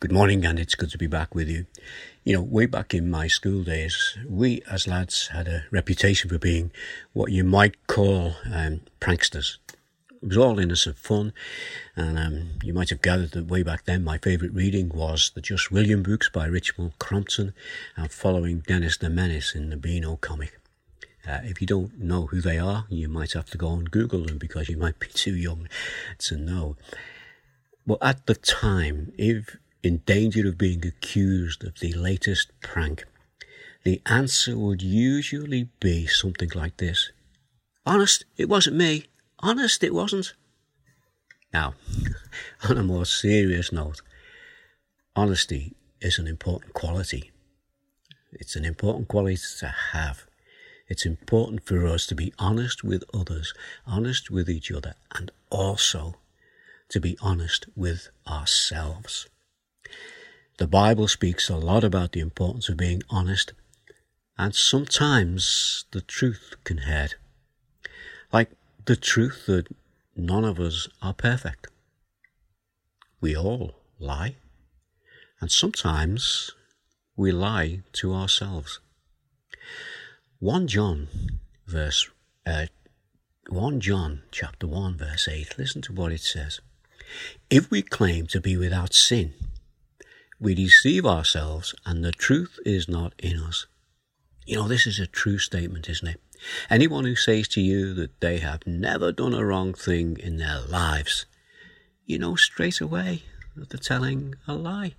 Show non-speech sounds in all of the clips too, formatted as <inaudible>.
Good morning, and it's good to be back with you. You know, way back in my school days, we as lads had a reputation for being what you might call um, pranksters. It was all innocent fun, and um, you might have gathered that way back then my favourite reading was the Just William books by Richmal Crompton and following Dennis the Menace in the Beano comic. Uh, if you don't know who they are, you might have to go and Google them because you might be too young to know. Well, at the time, if in danger of being accused of the latest prank, the answer would usually be something like this Honest, it wasn't me. Honest, it wasn't. Now, <laughs> on a more serious note, honesty is an important quality. It's an important quality to have. It's important for us to be honest with others, honest with each other, and also to be honest with ourselves. The Bible speaks a lot about the importance of being honest, and sometimes the truth can hurt. Like the truth that none of us are perfect. We all lie, and sometimes we lie to ourselves. 1 John verse uh, 1 John chapter 1 verse 8 listen to what it says if we claim to be without sin we deceive ourselves and the truth is not in us. You know, this is a true statement, isn't it? Anyone who says to you that they have never done a wrong thing in their lives, you know straight away that they're telling a lie.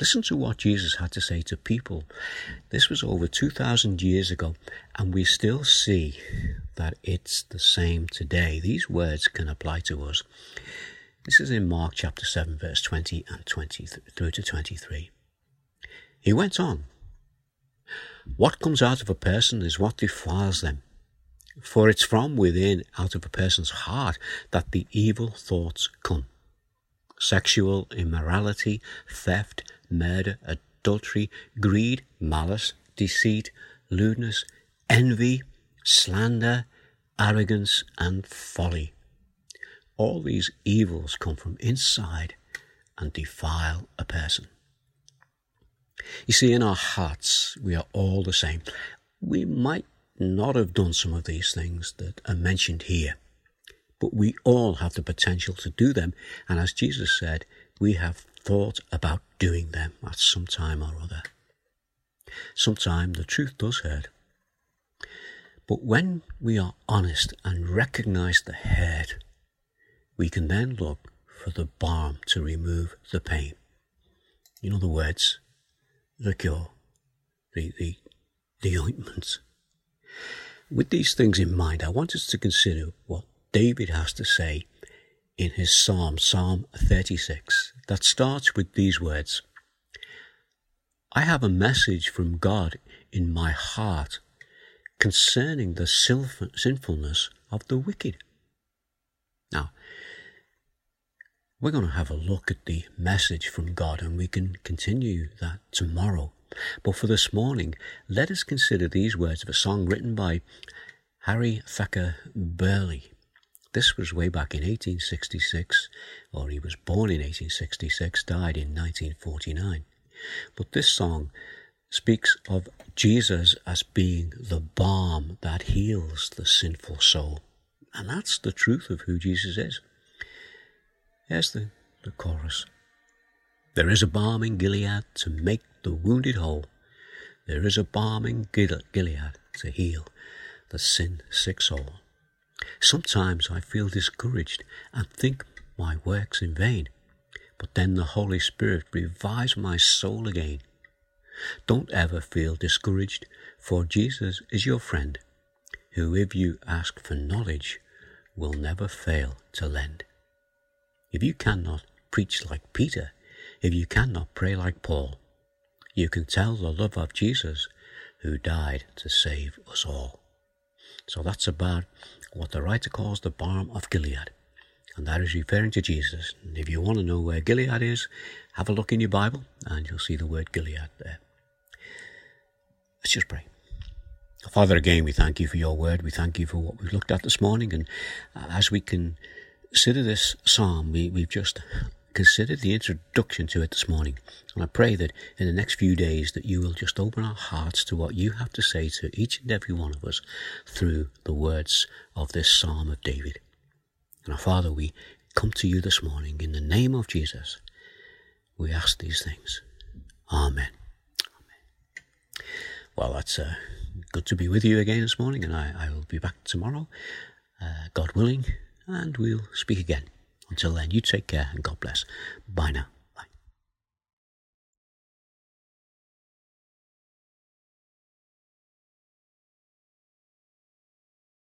Listen to what Jesus had to say to people. This was over 2,000 years ago, and we still see that it's the same today. These words can apply to us. This is in Mark chapter 7, verse 20 and 20 through to 23. He went on, What comes out of a person is what defiles them. For it's from within, out of a person's heart, that the evil thoughts come sexual immorality, theft, murder, adultery, greed, malice, deceit, lewdness, envy, slander, arrogance, and folly. All these evils come from inside and defile a person. You see, in our hearts, we are all the same. We might not have done some of these things that are mentioned here, but we all have the potential to do them. And as Jesus said, we have thought about doing them at some time or other. Sometimes the truth does hurt. But when we are honest and recognize the hurt, we can then look for the balm to remove the pain. In other words, the cure, the, the, the ointment. With these things in mind, I want us to consider what David has to say in his psalm, Psalm 36, that starts with these words I have a message from God in my heart concerning the sinfulness of the wicked. Now, we're going to have a look at the message from God and we can continue that tomorrow. But for this morning, let us consider these words of a song written by Harry Thacker Burleigh. This was way back in 1866, or he was born in 1866, died in 1949. But this song speaks of Jesus as being the balm that heals the sinful soul. And that's the truth of who Jesus is. Here's the, the chorus. There is a balm in Gilead to make the wounded whole. There is a balm in Gilead to heal the sin sick soul. Sometimes I feel discouraged and think my work's in vain, but then the Holy Spirit revives my soul again. Don't ever feel discouraged, for Jesus is your friend, who, if you ask for knowledge, will never fail to lend. If you cannot preach like Peter, if you cannot pray like Paul, you can tell the love of Jesus who died to save us all. So that's about what the writer calls the balm of Gilead. And that is referring to Jesus. And if you want to know where Gilead is, have a look in your Bible and you'll see the word Gilead there. Let's just pray. Father, again, we thank you for your word. We thank you for what we've looked at this morning. And as we can consider this psalm we, we've just considered the introduction to it this morning. And I pray that in the next few days that you will just open our hearts to what you have to say to each and every one of us through the words of this Psalm of David. And our Father, we come to you this morning in the name of Jesus. We ask these things. Amen. Amen. Well, that's uh, good to be with you again this morning, and I, I will be back tomorrow, uh, God willing, and we'll speak again. Until then, you take care and God bless. Bye now.